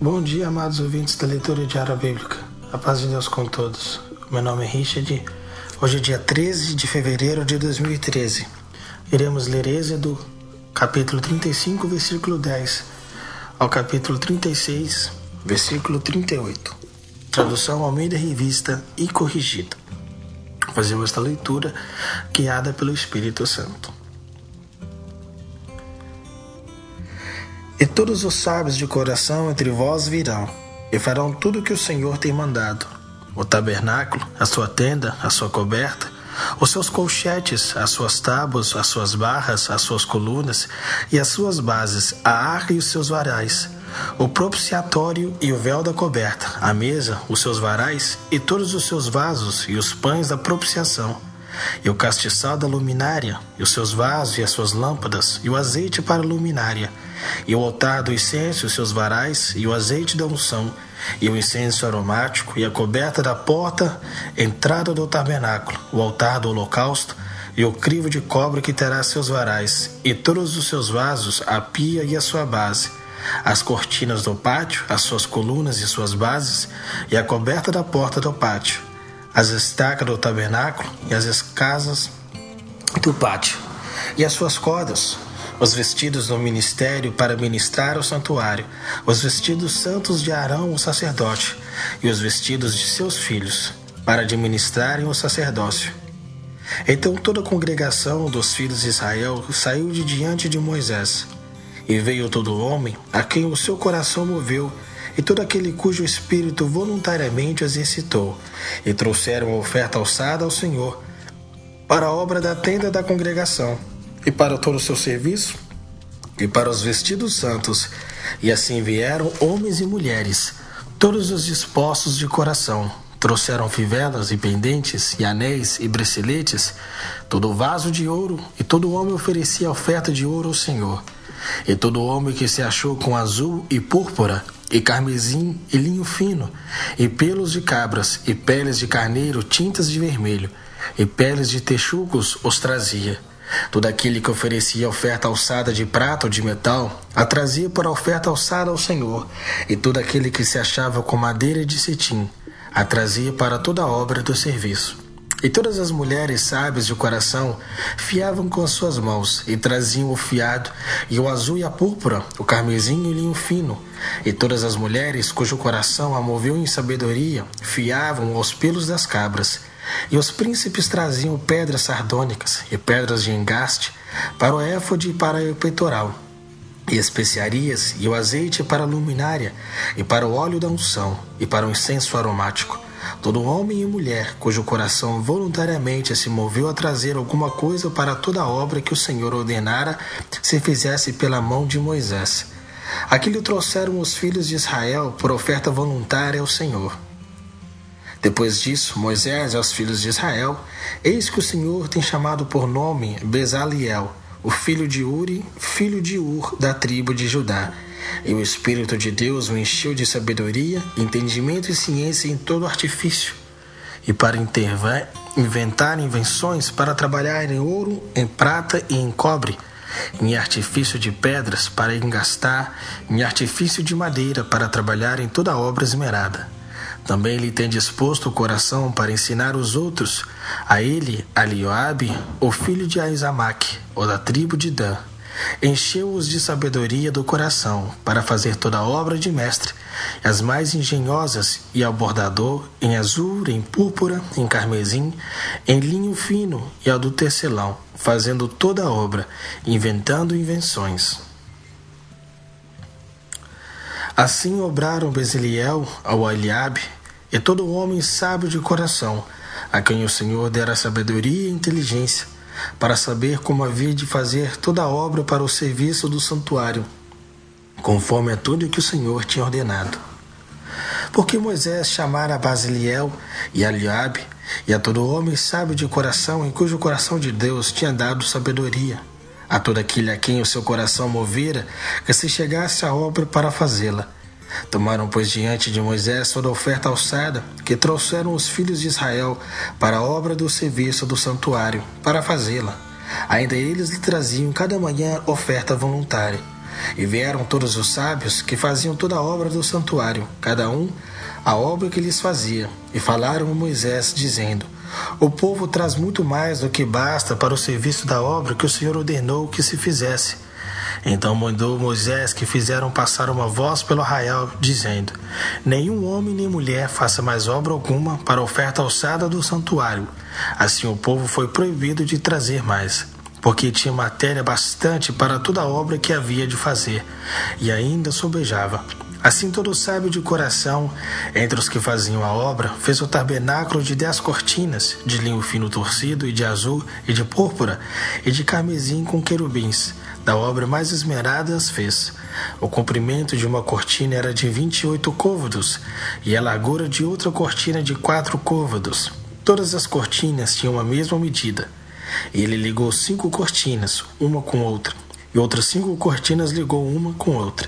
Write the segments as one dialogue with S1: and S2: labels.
S1: Bom dia, amados ouvintes da leitura diária bíblica. A paz de Deus com todos. Meu nome é Richard. Hoje é dia 13 de fevereiro de 2013. Iremos ler Êxodo, capítulo 35, versículo 10, ao capítulo 36, versículo 38. Tradução Almeida Revista e Corrigida. Fazemos esta leitura guiada pelo Espírito Santo. E todos os sábios de coração entre vós virão, e farão tudo o que o Senhor tem mandado: o tabernáculo, a sua tenda, a sua coberta, os seus colchetes, as suas tábuas, as suas barras, as suas colunas e as suas bases, a arca e os seus varais, o propiciatório e o véu da coberta, a mesa, os seus varais e todos os seus vasos e os pães da propiciação e o castiçal da luminária, e os seus vasos e as suas lâmpadas, e o azeite para a luminária, e o altar do incenso os seus varais, e o azeite da unção, e o incenso aromático, e a coberta da porta, entrada do tabernáculo, o altar do holocausto, e o crivo de cobre que terá seus varais, e todos os seus vasos, a pia e a sua base, as cortinas do pátio, as suas colunas e suas bases, e a coberta da porta do pátio, as estacas do tabernáculo e as escasas do pátio, e as suas cordas, os vestidos do ministério para ministrar o santuário, os vestidos santos de Arão, o sacerdote, e os vestidos de seus filhos, para administrarem o sacerdócio. Então toda a congregação dos filhos de Israel saiu de diante de Moisés, e veio todo homem a quem o seu coração moveu e todo aquele cujo espírito voluntariamente exercitou, e trouxeram a oferta alçada ao Senhor, para a obra da tenda da congregação, e para todo o seu serviço, e para os vestidos santos, e assim vieram homens e mulheres, todos os dispostos de coração, trouxeram fivelas e pendentes, e anéis e braceletes, todo vaso de ouro, e todo homem oferecia oferta de ouro ao Senhor. E todo homem que se achou com azul e púrpura, e carmesim e linho fino, e pelos de cabras, e peles de carneiro, tintas de vermelho, e peles de texucos os trazia. Todo aquele que oferecia oferta alçada de prata ou de metal, a trazia por oferta alçada ao Senhor, e todo aquele que se achava com madeira de cetim, a trazia para toda a obra do serviço. E todas as mulheres sábias de coração fiavam com as suas mãos e traziam o fiado, e o azul e a púrpura, o carmesim e o linho fino. E todas as mulheres cujo coração a moveu em sabedoria fiavam aos pelos das cabras. E os príncipes traziam pedras sardônicas e pedras de engaste para o éfode e para o peitoral, e especiarias e o azeite para a luminária, e para o óleo da unção, e para o incenso aromático Todo homem e mulher cujo coração voluntariamente se moveu a trazer alguma coisa para toda a obra que o Senhor ordenara se fizesse pela mão de Moisés. Aquilo trouxeram os filhos de Israel por oferta voluntária ao Senhor. Depois disso, Moisés aos filhos de Israel: Eis que o Senhor tem chamado por nome Bezaliel, o filho de Uri, filho de Ur, da tribo de Judá e o Espírito de Deus o encheu de sabedoria, entendimento e ciência em todo artifício, e para inventar invenções para trabalhar em ouro, em prata e em cobre, em artifício de pedras para engastar, em artifício de madeira para trabalhar em toda obra esmerada. Também lhe tem disposto o coração para ensinar os outros, a ele, a Lioabe, o filho de Aizamaque, ou da tribo de Dan encheu-os de sabedoria do coração para fazer toda obra de mestre, as mais engenhosas, e ao bordador, em azul, em púrpura, em carmesim, em linho fino e ao do tecelão, fazendo toda a obra, inventando invenções. Assim obraram Bezeliel ao Eliabe e todo homem sábio de coração, a quem o Senhor dera sabedoria e inteligência, para saber como havia de fazer toda a obra para o serviço do santuário, conforme a tudo que o Senhor tinha ordenado. Porque Moisés chamara a Basiliel e a Liabe e a todo homem sábio de coração, em cujo coração de Deus tinha dado sabedoria, a todo aquele a quem o seu coração movera, que se chegasse à obra para fazê-la. Tomaram, pois, diante de Moisés toda a oferta alçada que trouxeram os filhos de Israel para a obra do serviço do santuário, para fazê-la. Ainda eles lhe traziam cada manhã oferta voluntária. E vieram todos os sábios que faziam toda a obra do santuário, cada um a obra que lhes fazia, e falaram a Moisés, dizendo: O povo traz muito mais do que basta para o serviço da obra que o Senhor ordenou que se fizesse. Então mandou Moisés que fizeram passar uma voz pelo arraial, dizendo: Nenhum homem nem mulher faça mais obra alguma para a oferta alçada do santuário. Assim o povo foi proibido de trazer mais porque tinha matéria bastante para toda a obra que havia de fazer, e ainda sobejava. Assim todo sábio de coração, entre os que faziam a obra, fez o tabernáculo de dez cortinas, de linho fino torcido, e de azul, e de púrpura, e de carmesim com querubins. Da obra mais esmerada as fez. O comprimento de uma cortina era de vinte e oito côvados, e a largura de outra cortina de quatro côvados. Todas as cortinas tinham a mesma medida. Ele ligou cinco cortinas, uma com outra, e outras cinco cortinas ligou uma com outra.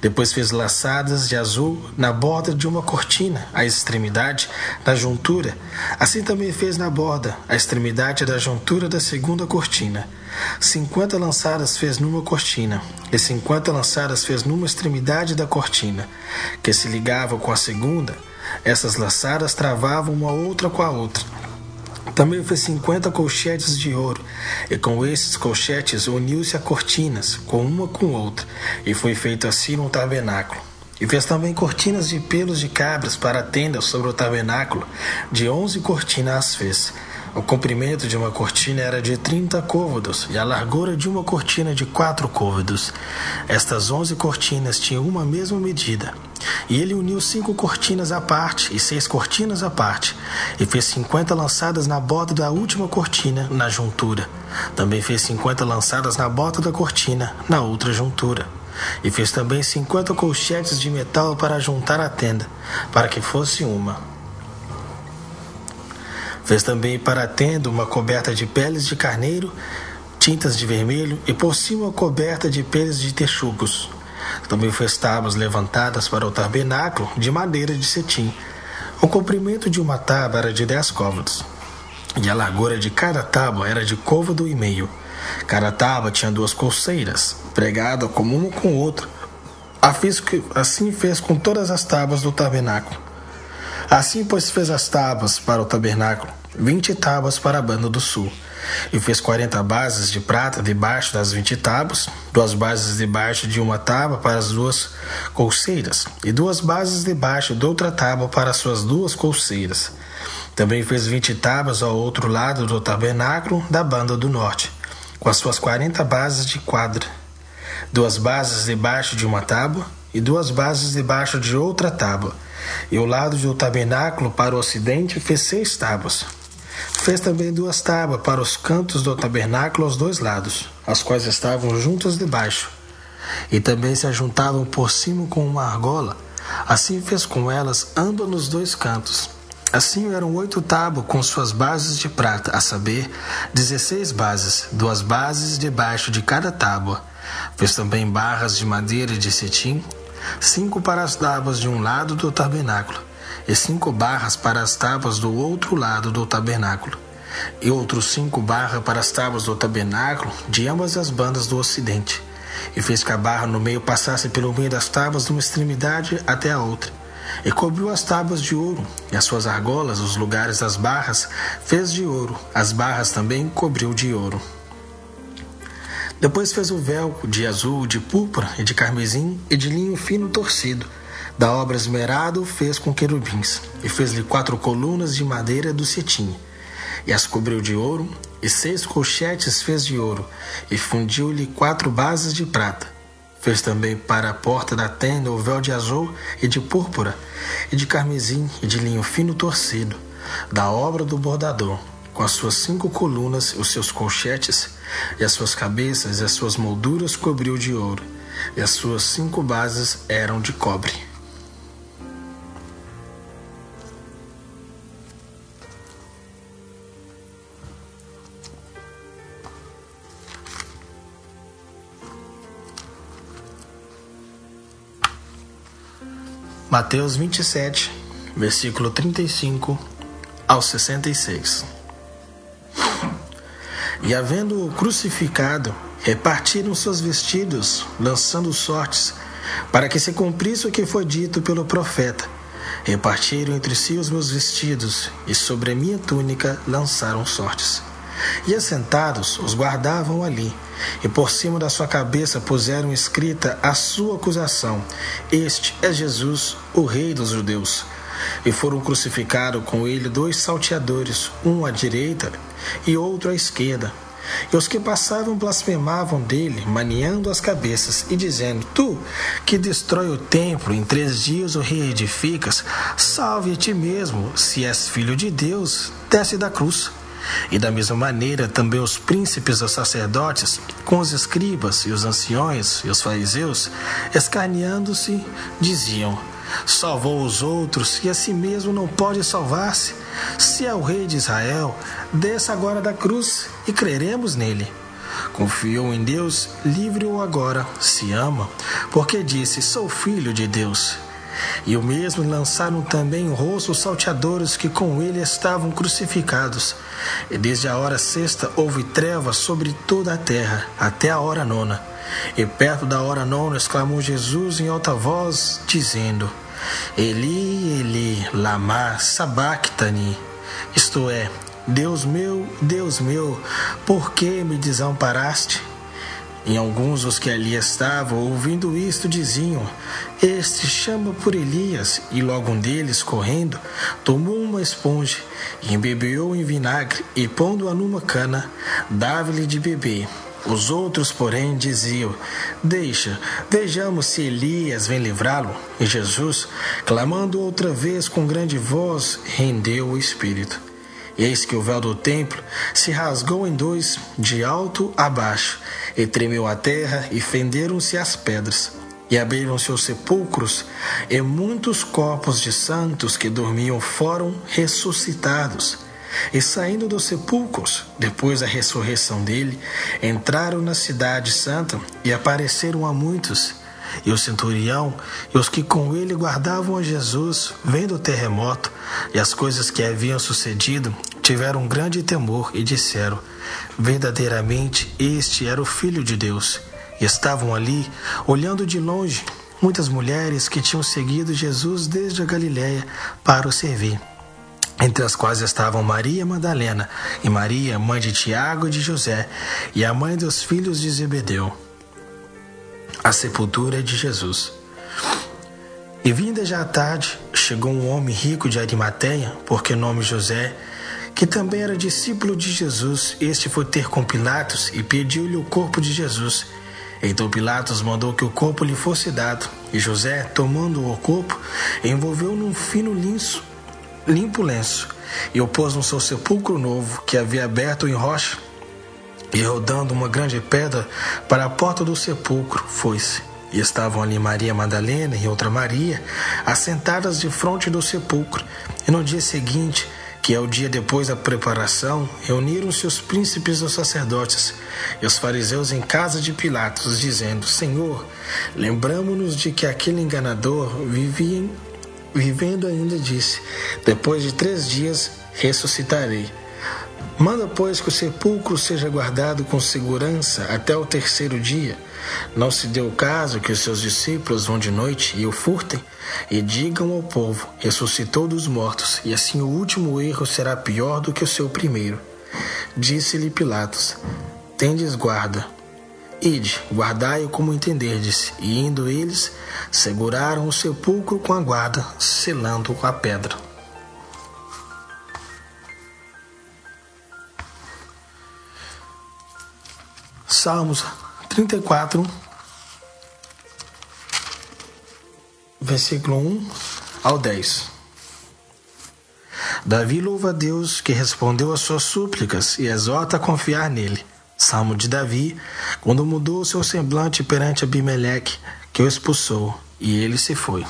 S1: Depois fez laçadas de azul na borda de uma cortina, à extremidade da juntura. Assim também fez na borda, à extremidade da juntura da segunda cortina. Cinquenta lançadas fez numa cortina, e cinquenta lançadas fez numa extremidade da cortina, que se ligava com a segunda. Essas laçadas travavam uma outra com a outra também fez cinquenta colchetes de ouro, e com esses colchetes uniu-se a cortinas, com uma com outra, e foi feito assim no tabernáculo. E fez também cortinas de pelos de cabras para a tenda sobre o tabernáculo, de onze cortinas as fez. O comprimento de uma cortina era de trinta côvados e a largura de uma cortina de quatro côvados. Estas onze cortinas tinham uma mesma medida. E ele uniu cinco cortinas à parte e seis cortinas à parte, e fez cinquenta lançadas na borda da última cortina, na juntura. Também fez cinquenta lançadas na borda da cortina, na outra juntura. E fez também cinquenta colchetes de metal para juntar a tenda, para que fosse uma. Fez também para a tenda uma coberta de peles de carneiro, tintas de vermelho e por cima coberta de peles de texugos. Também fez tábuas levantadas para o tabernáculo de madeira de cetim. O comprimento de uma tábua era de dez côvados, e a largura de cada tábua era de côvado e meio. Cada tábua tinha duas colseiras, pregadas como uma com outra. Assim fez com todas as tábuas do tabernáculo. Assim, pois, fez as tábuas para o tabernáculo, vinte tábuas para a banda do sul, e fez quarenta bases de prata debaixo das vinte tábuas, duas bases debaixo de uma tábua para as duas colseiras, e duas bases debaixo de outra tábua para as suas duas colseiras. Também fez vinte tábuas ao outro lado do tabernáculo da banda do norte, com as suas quarenta bases de quadra, duas bases debaixo de uma tábua e duas bases debaixo de outra tábua e o lado do tabernáculo para o ocidente fez seis tábuas. Fez também duas tábuas para os cantos do tabernáculo aos dois lados, as quais estavam juntas debaixo, e também se ajuntavam por cima com uma argola. Assim fez com elas ambas nos dois cantos. Assim eram oito tábuas com suas bases de prata, a saber, dezesseis bases, duas bases debaixo de cada tábua. Fez também barras de madeira de cetim cinco para as tábuas de um lado do tabernáculo, e cinco barras para as tábuas do outro lado do tabernáculo, e outros cinco barras para as tábuas do tabernáculo de ambas as bandas do ocidente. E fez que a barra no meio passasse pelo meio das tábuas de uma extremidade até a outra. E cobriu as tábuas de ouro, e as suas argolas, os lugares das barras, fez de ouro, as barras também cobriu de ouro. Depois fez o véu de azul, de púrpura e de carmesim e de linho fino torcido. Da obra esmerado fez com querubins, e fez-lhe quatro colunas de madeira do cetim, e as cobriu de ouro, e seis colchetes fez de ouro, e fundiu-lhe quatro bases de prata. Fez também para a porta da tenda o véu de azul e de púrpura, e de carmesim e de linho fino torcido, da obra do bordador com as suas cinco colunas, os seus colchetes, e as suas cabeças e as suas molduras cobriu de ouro, e as suas cinco bases eram de cobre. Mateus 27, versículo 35 ao 66. E havendo-o crucificado, repartiram seus vestidos, lançando sortes, para que se cumprisse o que foi dito pelo profeta. Repartiram entre si os meus vestidos, e sobre a minha túnica lançaram sortes. E assentados os guardavam ali, e por cima da sua cabeça puseram escrita a sua acusação: Este é Jesus, o Rei dos Judeus. E foram crucificados com ele dois salteadores, um à direita e outro à esquerda. E os que passavam blasfemavam dele, maniando as cabeças e dizendo: Tu, que destrói o templo, em três dias o reedificas, salve a ti mesmo, se és filho de Deus, desce da cruz. E da mesma maneira também os príncipes os sacerdotes, com os escribas e os anciões e os fariseus, escaneando-se, diziam: Salvou os outros e a si mesmo não pode salvar-se. Se é o rei de Israel, desça agora da cruz e creremos nele. Confiou em Deus, livre-o agora, se ama, porque disse: Sou filho de Deus. E o mesmo lançaram também o rosto os salteadores que com ele estavam crucificados. E desde a hora sexta houve trevas sobre toda a terra, até a hora nona. E perto da hora nona exclamou Jesus em alta voz, dizendo: Eli, Eli, lama sabachthani. Isto é, Deus meu, Deus meu, por que me desamparaste? Em alguns os que ali estavam, ouvindo isto, diziam: Este chama por Elias. E logo um deles, correndo, tomou uma esponja e embebeu em vinagre e, pondo-a numa cana, dava-lhe de beber. Os outros, porém, diziam: Deixa, vejamos se Elias vem livrá-lo. E Jesus, clamando outra vez com grande voz, rendeu o espírito. Eis que o véu do templo se rasgou em dois, de alto a baixo, e tremeu a terra, e fenderam-se as pedras. E abriram-se os sepulcros, e muitos corpos de santos que dormiam foram ressuscitados. E saindo dos sepulcros, depois da ressurreição dele, entraram na cidade santa e apareceram a muitos. E o centurião e os que com ele guardavam a Jesus, vendo o terremoto e as coisas que haviam sucedido, tiveram grande temor e disseram: Verdadeiramente este era o Filho de Deus. E estavam ali, olhando de longe, muitas mulheres que tinham seguido Jesus desde a Galiléia para o servir entre as quais estavam Maria Madalena e Maria, mãe de Tiago e de José, e a mãe dos filhos de Zebedeu a sepultura de Jesus. E vinda já à tarde, chegou um homem rico de Arimateia, porque nome José, que também era discípulo de Jesus. Este foi ter com Pilatos e pediu-lhe o corpo de Jesus. Então Pilatos mandou que o corpo lhe fosse dado. E José, tomando o corpo, envolveu num fino linço, limpo lenço, e o pôs no seu sepulcro novo, que havia aberto em rocha, e rodando uma grande pedra para a porta do sepulcro, foi-se. E estavam ali Maria Madalena e outra Maria, assentadas de frente do sepulcro. E no dia seguinte, que é o dia depois da preparação, reuniram-se os príncipes dos sacerdotes e os fariseus em casa de Pilatos, dizendo: Senhor, lembramos-nos de que aquele enganador vivia, vivendo ainda disse: Depois de três dias ressuscitarei. Manda, pois, que o sepulcro seja guardado com segurança até o terceiro dia. Não se dê o caso que os seus discípulos vão de noite e o furtem, e digam ao povo: ressuscitou dos mortos, e assim o último erro será pior do que o seu primeiro. Disse-lhe Pilatos: Tendes guarda. Ide, guardai-o como entenderdes. E indo eles, seguraram o sepulcro com a guarda, selando a pedra. Salmos 34, versículo 1 ao 10. Davi louva a Deus que respondeu às suas súplicas e exorta a confiar nele. Salmo de Davi, quando mudou seu semblante perante Abimeleque, que o expulsou, e ele se foi.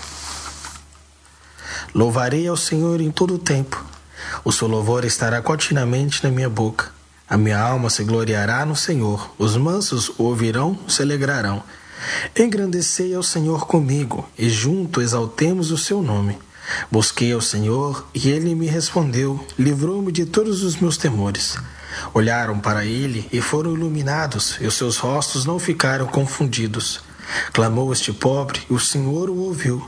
S1: Louvarei ao Senhor em todo o tempo. O seu louvor estará continuamente na minha boca. A minha alma se gloriará no Senhor, os mansos o ouvirão, se alegrarão. Engrandecei ao Senhor comigo, e junto exaltemos o seu nome. Busquei ao Senhor, e ele me respondeu, livrou-me de todos os meus temores. Olharam para ele e foram iluminados, e os seus rostos não ficaram confundidos. Clamou este pobre, e o Senhor o ouviu,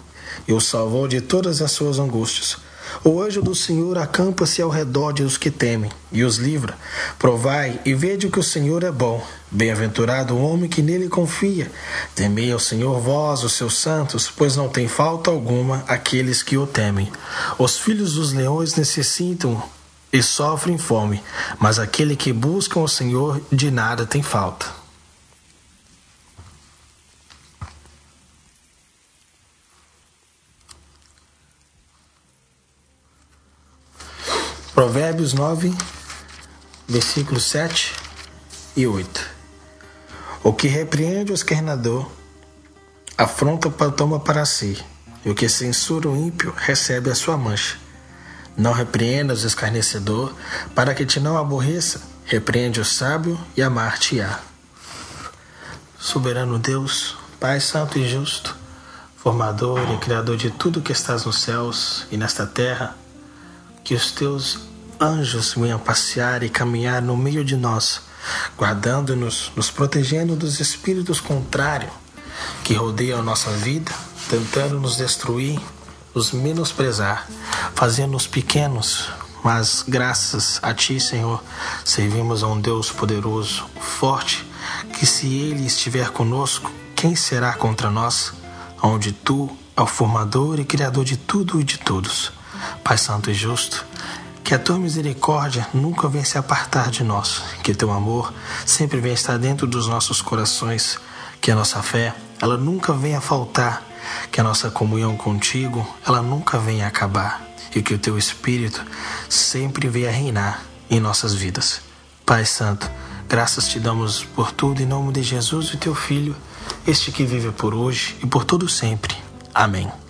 S1: e o salvou de todas as suas angústias. O anjo do Senhor acampa-se ao redor de os que temem e os livra. Provai e vede que o Senhor é bom. Bem-aventurado o homem que nele confia. Temei ao Senhor vós, os seus santos, pois não tem falta alguma aqueles que o temem. Os filhos dos leões necessitam e sofrem fome, mas aquele que busca o Senhor de nada tem falta. Provérbios 9, versículos 7 e 8. O que repreende o esquernador afronta toma para si, e o que censura o ímpio recebe a sua mancha. Não repreendas o escarnecedor, para que te não aborreça, repreende o sábio e amar-te-á. Soberano Deus, Pai Santo e Justo, Formador e Criador de tudo que estás nos céus e nesta terra, que os teus anjos venham passear e caminhar no meio de nós, guardando-nos, nos protegendo dos espíritos contrários que rodeiam nossa vida, tentando nos destruir, nos menosprezar, fazendo-nos pequenos, mas graças a Ti, Senhor, servimos a um Deus poderoso, forte, que se Ele estiver conosco, quem será contra nós? Onde Tu é o formador e criador de tudo e de todos. Pai Santo e Justo, que a tua misericórdia nunca venha se apartar de nós, que teu amor sempre venha estar dentro dos nossos corações, que a nossa fé, ela nunca venha faltar, que a nossa comunhão contigo, ela nunca venha acabar, e que o teu espírito sempre venha reinar em nossas vidas. Pai Santo, graças te damos por tudo em nome de Jesus, o teu filho, este que vive por hoje e por todo sempre. Amém.